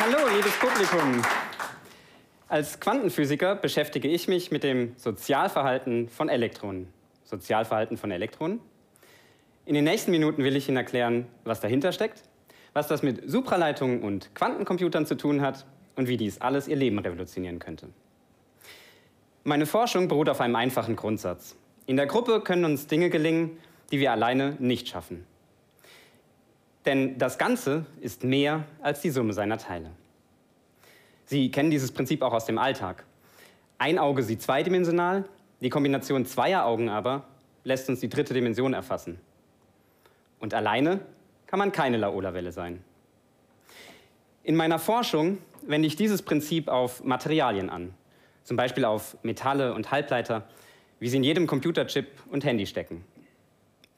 Hallo, liebes Publikum. Als Quantenphysiker beschäftige ich mich mit dem Sozialverhalten von Elektronen. Sozialverhalten von Elektronen? In den nächsten Minuten will ich Ihnen erklären, was dahinter steckt, was das mit Supraleitungen und Quantencomputern zu tun hat und wie dies alles Ihr Leben revolutionieren könnte. Meine Forschung beruht auf einem einfachen Grundsatz. In der Gruppe können uns Dinge gelingen, die wir alleine nicht schaffen. Denn das Ganze ist mehr als die Summe seiner Teile. Sie kennen dieses Prinzip auch aus dem Alltag. Ein Auge sieht zweidimensional, die Kombination zweier Augen aber lässt uns die dritte Dimension erfassen. Und alleine kann man keine Laola-Welle sein. In meiner Forschung wende ich dieses Prinzip auf Materialien an, zum Beispiel auf Metalle und Halbleiter, wie sie in jedem Computerchip und Handy stecken.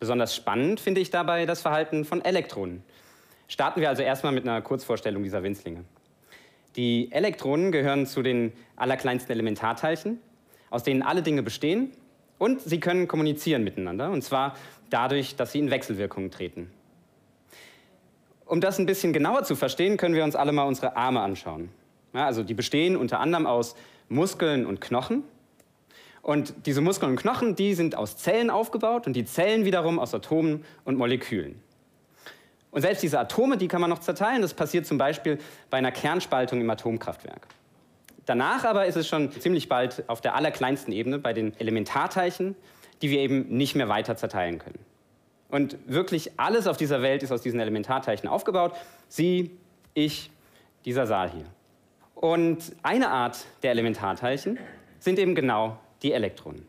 Besonders spannend finde ich dabei das Verhalten von Elektronen. Starten wir also erstmal mit einer Kurzvorstellung dieser Winzlinge. Die Elektronen gehören zu den allerkleinsten Elementarteilchen, aus denen alle Dinge bestehen und sie können kommunizieren miteinander, und zwar dadurch, dass sie in Wechselwirkungen treten. Um das ein bisschen genauer zu verstehen, können wir uns alle mal unsere Arme anschauen. Ja, also die bestehen unter anderem aus Muskeln und Knochen. Und diese Muskeln und Knochen, die sind aus Zellen aufgebaut und die Zellen wiederum aus Atomen und Molekülen. Und selbst diese Atome, die kann man noch zerteilen. Das passiert zum Beispiel bei einer Kernspaltung im Atomkraftwerk. Danach aber ist es schon ziemlich bald auf der allerkleinsten Ebene bei den Elementarteilchen, die wir eben nicht mehr weiter zerteilen können. Und wirklich alles auf dieser Welt ist aus diesen Elementarteilchen aufgebaut. Sie, ich, dieser Saal hier. Und eine Art der Elementarteilchen sind eben genau die Elektronen.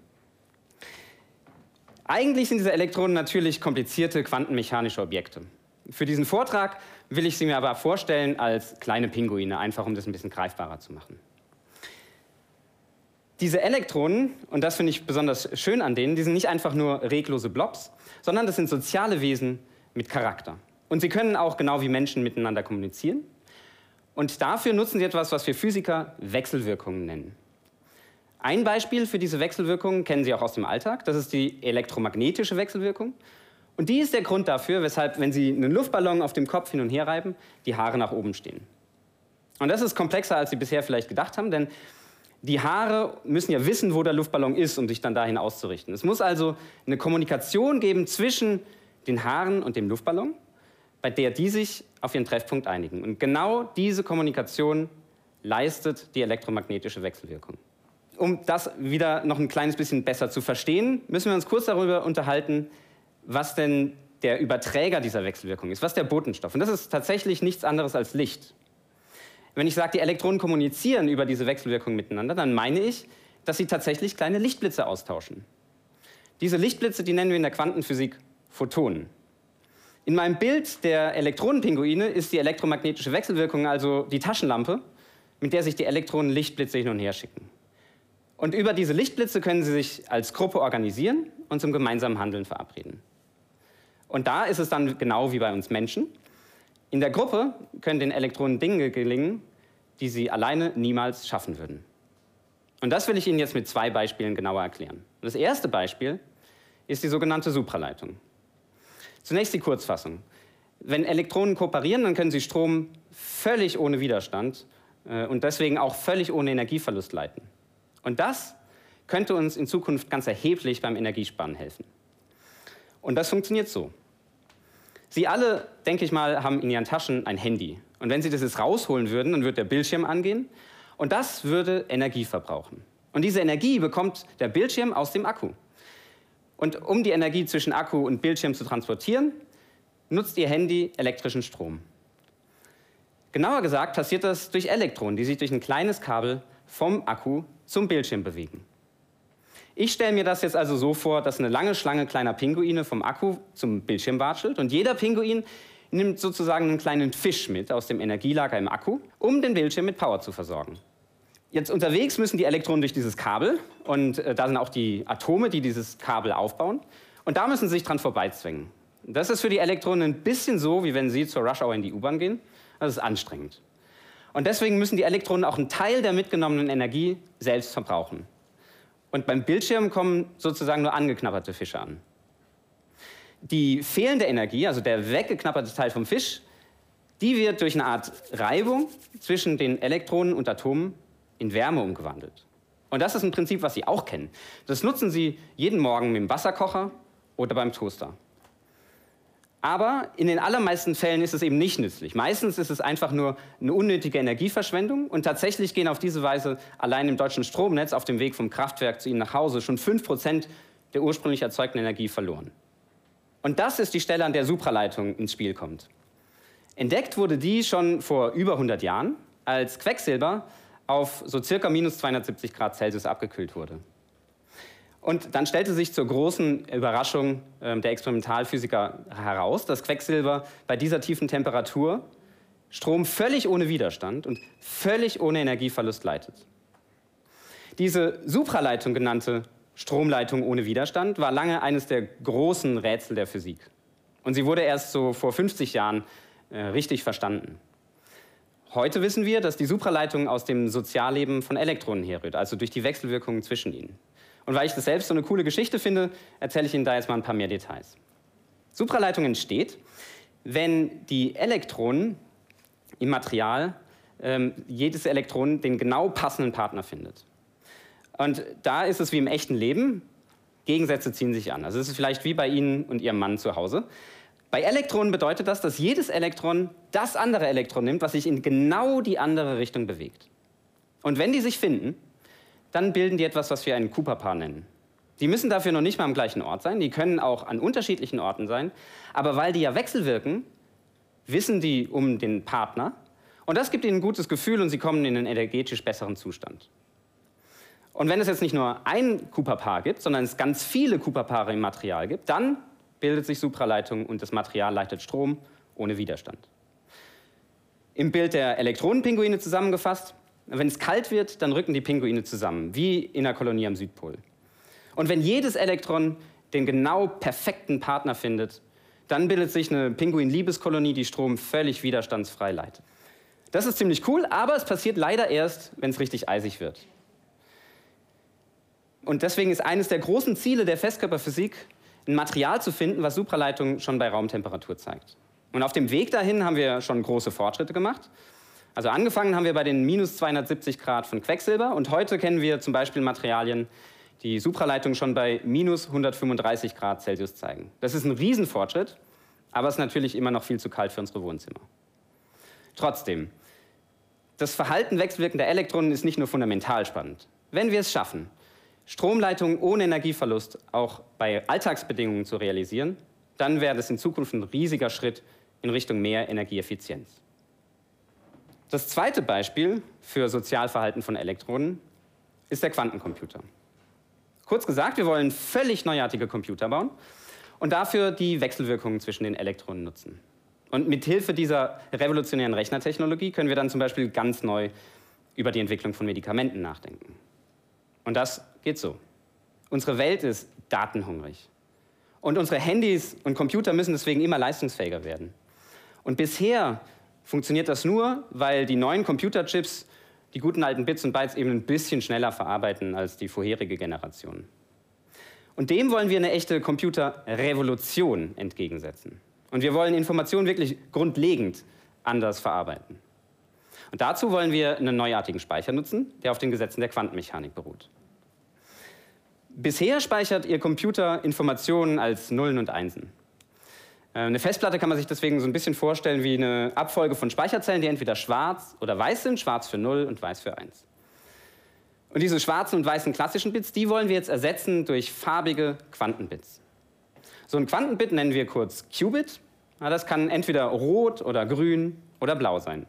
Eigentlich sind diese Elektronen natürlich komplizierte quantenmechanische Objekte. Für diesen Vortrag will ich sie mir aber vorstellen als kleine Pinguine, einfach um das ein bisschen greifbarer zu machen. Diese Elektronen, und das finde ich besonders schön an denen, die sind nicht einfach nur reglose Blobs, sondern das sind soziale Wesen mit Charakter. Und sie können auch genau wie Menschen miteinander kommunizieren. Und dafür nutzen sie etwas, was wir Physiker Wechselwirkungen nennen. Ein Beispiel für diese Wechselwirkungen kennen Sie auch aus dem Alltag. Das ist die elektromagnetische Wechselwirkung. Und die ist der Grund dafür, weshalb, wenn Sie einen Luftballon auf dem Kopf hin und her reiben, die Haare nach oben stehen. Und das ist komplexer, als Sie bisher vielleicht gedacht haben, denn die Haare müssen ja wissen, wo der Luftballon ist, um sich dann dahin auszurichten. Es muss also eine Kommunikation geben zwischen den Haaren und dem Luftballon, bei der die sich auf ihren Treffpunkt einigen. Und genau diese Kommunikation leistet die elektromagnetische Wechselwirkung. Um das wieder noch ein kleines bisschen besser zu verstehen, müssen wir uns kurz darüber unterhalten, was denn der Überträger dieser Wechselwirkung ist, was der Botenstoff. Und das ist tatsächlich nichts anderes als Licht. Wenn ich sage, die Elektronen kommunizieren über diese Wechselwirkung miteinander, dann meine ich, dass sie tatsächlich kleine Lichtblitze austauschen. Diese Lichtblitze, die nennen wir in der Quantenphysik Photonen. In meinem Bild der Elektronenpinguine ist die elektromagnetische Wechselwirkung also die Taschenlampe, mit der sich die Elektronen Lichtblitze hin und her schicken. Und über diese Lichtblitze können sie sich als Gruppe organisieren und zum gemeinsamen Handeln verabreden. Und da ist es dann genau wie bei uns Menschen. In der Gruppe können den Elektronen Dinge gelingen, die sie alleine niemals schaffen würden. Und das will ich Ihnen jetzt mit zwei Beispielen genauer erklären. Das erste Beispiel ist die sogenannte Supraleitung. Zunächst die Kurzfassung. Wenn Elektronen kooperieren, dann können sie Strom völlig ohne Widerstand äh, und deswegen auch völlig ohne Energieverlust leiten. Und das könnte uns in Zukunft ganz erheblich beim Energiesparen helfen. Und das funktioniert so. Sie alle, denke ich mal, haben in Ihren Taschen ein Handy. Und wenn Sie das jetzt rausholen würden, dann würde der Bildschirm angehen und das würde Energie verbrauchen. Und diese Energie bekommt der Bildschirm aus dem Akku. Und um die Energie zwischen Akku und Bildschirm zu transportieren, nutzt Ihr Handy elektrischen Strom. Genauer gesagt passiert das durch Elektronen, die sich durch ein kleines Kabel vom Akku zum Bildschirm bewegen. Ich stelle mir das jetzt also so vor, dass eine lange Schlange kleiner Pinguine vom Akku zum Bildschirm watschelt und jeder Pinguin nimmt sozusagen einen kleinen Fisch mit aus dem Energielager im Akku, um den Bildschirm mit Power zu versorgen. Jetzt unterwegs müssen die Elektronen durch dieses Kabel und äh, da sind auch die Atome, die dieses Kabel aufbauen und da müssen sie sich dran vorbeizwängen. Das ist für die Elektronen ein bisschen so, wie wenn sie zur Rush Hour in die U-Bahn gehen. Das ist anstrengend. Und deswegen müssen die Elektronen auch einen Teil der mitgenommenen Energie selbst verbrauchen. Und beim Bildschirm kommen sozusagen nur angeknabberte Fische an. Die fehlende Energie, also der weggeknabberte Teil vom Fisch, Die wird durch eine Art Reibung zwischen den Elektronen und Atomen in Wärme umgewandelt. Und das ist ein Prinzip, was Sie auch kennen. Das nutzen Sie jeden Morgen mit dem Wasserkocher oder beim Toaster. Aber in den allermeisten Fällen ist es eben nicht nützlich. Meistens ist es einfach nur eine unnötige Energieverschwendung und tatsächlich gehen auf diese Weise allein im deutschen Stromnetz auf dem Weg vom Kraftwerk zu Ihnen nach Hause schon 5% der ursprünglich erzeugten Energie verloren. Und das ist die Stelle, an der Supraleitung ins Spiel kommt. Entdeckt wurde die schon vor über 100 Jahren, als Quecksilber auf so circa minus 270 Grad Celsius abgekühlt wurde. Und dann stellte sich zur großen Überraschung äh, der Experimentalphysiker heraus, dass Quecksilber bei dieser tiefen Temperatur Strom völlig ohne Widerstand und völlig ohne Energieverlust leitet. Diese Supraleitung genannte Stromleitung ohne Widerstand war lange eines der großen Rätsel der Physik. Und sie wurde erst so vor 50 Jahren äh, richtig verstanden. Heute wissen wir, dass die Supraleitung aus dem Sozialleben von Elektronen herrührt, also durch die Wechselwirkungen zwischen ihnen. Und weil ich das selbst so eine coole Geschichte finde, erzähle ich Ihnen da jetzt mal ein paar mehr Details. Supraleitung entsteht, wenn die Elektronen im Material, ähm, jedes Elektron den genau passenden Partner findet. Und da ist es wie im echten Leben, Gegensätze ziehen sich an. Also es ist vielleicht wie bei Ihnen und Ihrem Mann zu Hause. Bei Elektronen bedeutet das, dass jedes Elektron das andere Elektron nimmt, was sich in genau die andere Richtung bewegt. Und wenn die sich finden, dann bilden die etwas, was wir ein Cooper-Paar nennen. Die müssen dafür noch nicht mal am gleichen Ort sein, die können auch an unterschiedlichen Orten sein, aber weil die ja wechselwirken, wissen die um den Partner und das gibt ihnen ein gutes Gefühl und sie kommen in einen energetisch besseren Zustand. Und wenn es jetzt nicht nur ein Cooper-Paar gibt, sondern es ganz viele Cooper-Paare im Material gibt, dann bildet sich Supraleitung und das Material leitet Strom ohne Widerstand. Im Bild der Elektronenpinguine zusammengefasst, wenn es kalt wird, dann rücken die Pinguine zusammen, wie in einer Kolonie am Südpol. Und wenn jedes Elektron den genau perfekten Partner findet, dann bildet sich eine Pinguin-Liebeskolonie, die Strom völlig widerstandsfrei leitet. Das ist ziemlich cool, aber es passiert leider erst, wenn es richtig eisig wird. Und deswegen ist eines der großen Ziele der Festkörperphysik, ein Material zu finden, was Supraleitung schon bei Raumtemperatur zeigt. Und auf dem Weg dahin haben wir schon große Fortschritte gemacht. Also angefangen haben wir bei den minus 270 Grad von Quecksilber und heute kennen wir zum Beispiel Materialien, die Supraleitung schon bei minus 135 Grad Celsius zeigen. Das ist ein Riesenfortschritt, aber es ist natürlich immer noch viel zu kalt für unsere Wohnzimmer. Trotzdem, das Verhalten wechselwirkender Elektronen ist nicht nur fundamental spannend. Wenn wir es schaffen, Stromleitungen ohne Energieverlust auch bei Alltagsbedingungen zu realisieren, dann wäre das in Zukunft ein riesiger Schritt in Richtung mehr Energieeffizienz. Das zweite Beispiel für Sozialverhalten von Elektronen ist der Quantencomputer. Kurz gesagt, wir wollen völlig neuartige Computer bauen und dafür die Wechselwirkungen zwischen den Elektronen nutzen. Und mit Hilfe dieser revolutionären Rechnertechnologie können wir dann zum Beispiel ganz neu über die Entwicklung von Medikamenten nachdenken. Und das geht so. Unsere Welt ist datenhungrig. Und unsere Handys und Computer müssen deswegen immer leistungsfähiger werden. Und bisher funktioniert das nur, weil die neuen Computerchips die guten alten Bits und Bytes eben ein bisschen schneller verarbeiten als die vorherige Generation. Und dem wollen wir eine echte Computerrevolution entgegensetzen. Und wir wollen Informationen wirklich grundlegend anders verarbeiten. Und dazu wollen wir einen neuartigen Speicher nutzen, der auf den Gesetzen der Quantenmechanik beruht. Bisher speichert Ihr Computer Informationen als Nullen und Einsen. Äh, eine Festplatte kann man sich deswegen so ein bisschen vorstellen wie eine Abfolge von Speicherzellen, die entweder schwarz oder weiß sind, schwarz für 0 und weiß für 1. Und diese schwarzen und weißen klassischen Bits, die wollen wir jetzt ersetzen durch farbige Quantenbits. So ein Quantenbit nennen wir kurz Qubit. Das kann entweder rot oder grün oder blau sein.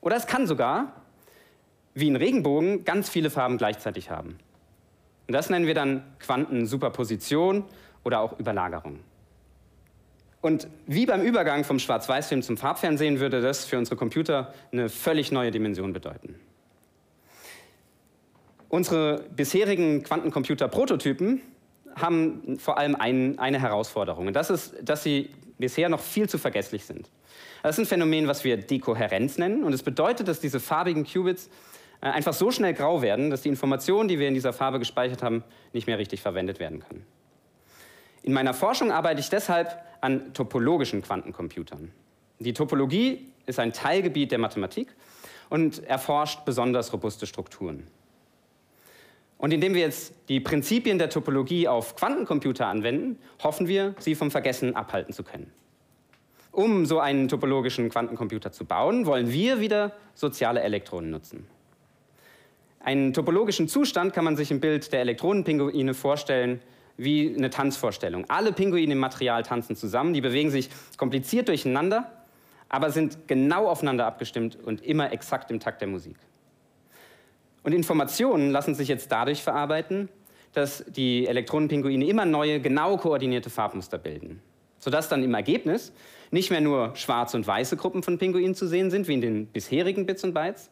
Oder es kann sogar, wie ein Regenbogen, ganz viele Farben gleichzeitig haben. Und das nennen wir dann Quantensuperposition oder auch Überlagerung. Und wie beim Übergang vom Schwarz-Weiß-Film zum Farbfernsehen würde das für unsere Computer eine völlig neue Dimension bedeuten. Unsere bisherigen Quantencomputer-Prototypen haben vor allem ein, eine Herausforderung. Und das ist, dass sie bisher noch viel zu vergesslich sind. Das ist ein Phänomen, was wir Dekohärenz nennen. Und es bedeutet, dass diese farbigen Qubits äh, einfach so schnell grau werden, dass die Informationen, die wir in dieser Farbe gespeichert haben, nicht mehr richtig verwendet werden können. In meiner Forschung arbeite ich deshalb an topologischen Quantencomputern. Die Topologie ist ein Teilgebiet der Mathematik und erforscht besonders robuste Strukturen. Und indem wir jetzt die Prinzipien der Topologie auf Quantencomputer anwenden, hoffen wir, sie vom Vergessen abhalten zu können. Um so einen topologischen Quantencomputer zu bauen, wollen wir wieder soziale Elektronen nutzen. Einen topologischen Zustand kann man sich im Bild der Elektronenpinguine vorstellen wie eine Tanzvorstellung. Alle Pinguine im Material tanzen zusammen, die bewegen sich kompliziert durcheinander, aber sind genau aufeinander abgestimmt und immer exakt im Takt der Musik. Und Informationen lassen sich jetzt dadurch verarbeiten, dass die Elektronenpinguine immer neue, genau koordinierte Farbmuster bilden. Sodass dann im Ergebnis nicht mehr nur schwarze und weiße Gruppen von Pinguinen zu sehen sind, wie in den bisherigen Bits und Bytes,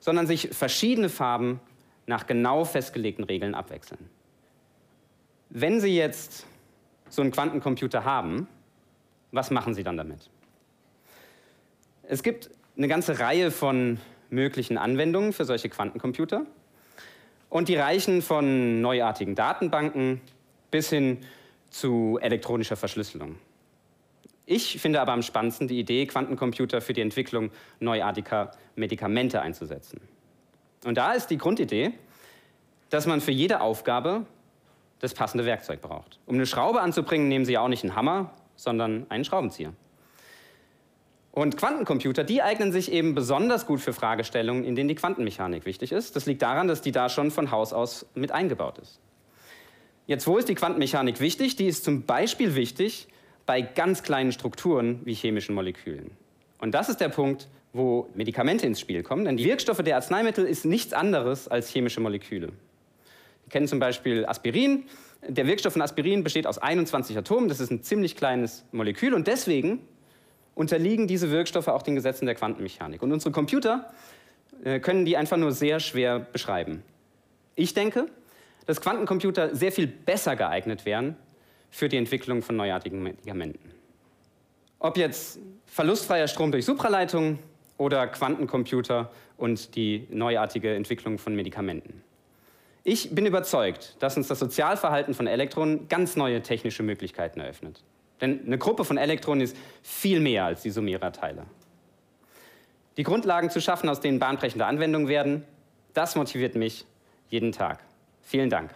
sondern sich verschiedene Farben nach genau festgelegten Regeln abwechseln. Wenn Sie jetzt so einen Quantencomputer haben, was machen Sie dann damit? Es gibt eine ganze Reihe von möglichen Anwendungen für solche Quantencomputer. Und die reichen von neuartigen Datenbanken bis hin zu elektronischer Verschlüsselung. Ich finde aber am spannendsten die Idee, Quantencomputer für die Entwicklung neuartiger Medikamente einzusetzen. Und da ist die Grundidee, dass man für jede Aufgabe das passende Werkzeug braucht. Um eine Schraube anzubringen, nehmen Sie ja auch nicht einen Hammer, sondern einen Schraubenzieher. Und Quantencomputer, die eignen sich eben besonders gut für Fragestellungen, in denen die Quantenmechanik wichtig ist. Das liegt daran, dass die da schon von Haus aus mit eingebaut ist. Jetzt, wo ist die Quantenmechanik wichtig? Die ist zum Beispiel wichtig bei ganz kleinen Strukturen wie chemischen Molekülen. Und das ist der Punkt, wo Medikamente ins Spiel kommen. Denn die Wirkstoffe der Arzneimittel ist nichts anderes als chemische Moleküle. Wir kennen zum Beispiel Aspirin. Der Wirkstoff von Aspirin besteht aus 21 Atomen. Das ist ein ziemlich kleines Molekül. Und deswegen unterliegen diese Wirkstoffe auch den Gesetzen der Quantenmechanik. Und unsere Computer äh, können die einfach nur sehr schwer beschreiben. Ich denke, dass Quantencomputer sehr viel besser geeignet wären für die Entwicklung von neuartigen Medikamenten. Ob jetzt verlustfreier Strom durch Supraleitung oder Quantencomputer und die neuartige Entwicklung von Medikamenten. Ich bin überzeugt, dass uns das Sozialverhalten von Elektronen ganz neue technische Möglichkeiten eröffnet. Denn eine Gruppe von Elektronen ist viel mehr als die Summe ihrer Teile. Die Grundlagen zu schaffen, aus denen bahnbrechende Anwendungen werden, das motiviert mich jeden Tag. Vielen Dank.